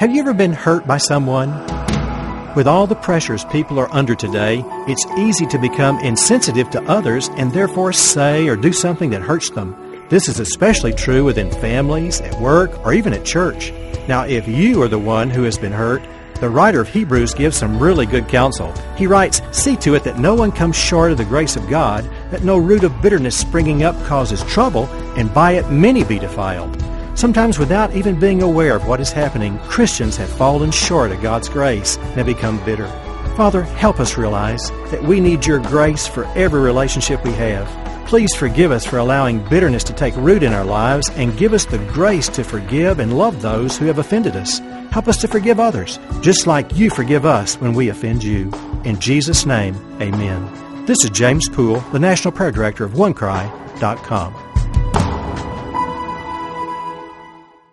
Have you ever been hurt by someone? With all the pressures people are under today, it's easy to become insensitive to others and therefore say or do something that hurts them. This is especially true within families, at work, or even at church. Now, if you are the one who has been hurt, the writer of Hebrews gives some really good counsel. He writes, See to it that no one comes short of the grace of God, that no root of bitterness springing up causes trouble, and by it many be defiled. Sometimes, without even being aware of what is happening, Christians have fallen short of God's grace and have become bitter. Father, help us realize that we need your grace for every relationship we have. Please forgive us for allowing bitterness to take root in our lives and give us the grace to forgive and love those who have offended us. Help us to forgive others, just like you forgive us when we offend you. In Jesus' name, amen. This is James Pool, the National Prayer Director of OneCry.com.